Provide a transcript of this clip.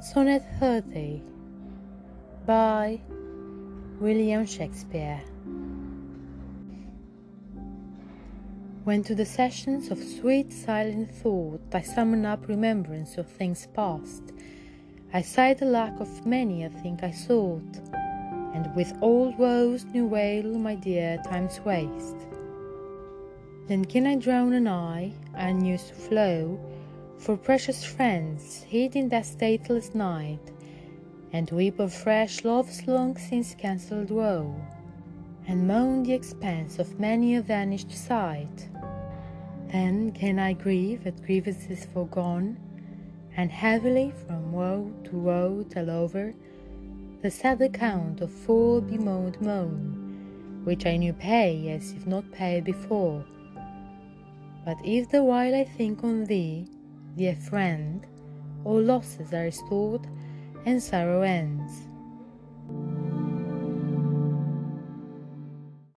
Sonnet 30 by William Shakespeare. When to the sessions of sweet silent thought I summon up remembrance of things past, I sigh the lack of many a thing I sought, and with old woes new wail my dear time's waste. Then can I drown an eye, unused to flow, for precious friends hid in that stateless night, and weep afresh love's long since cancelled woe, and moan the expense of many a vanished sight. Then can I grieve at grievances foregone, and heavily from woe to woe tell over the sad account of full bemoaned moan, which I new pay as if not paid before. But if the while I think on thee, dear friend, all losses are restored and sorrow ends.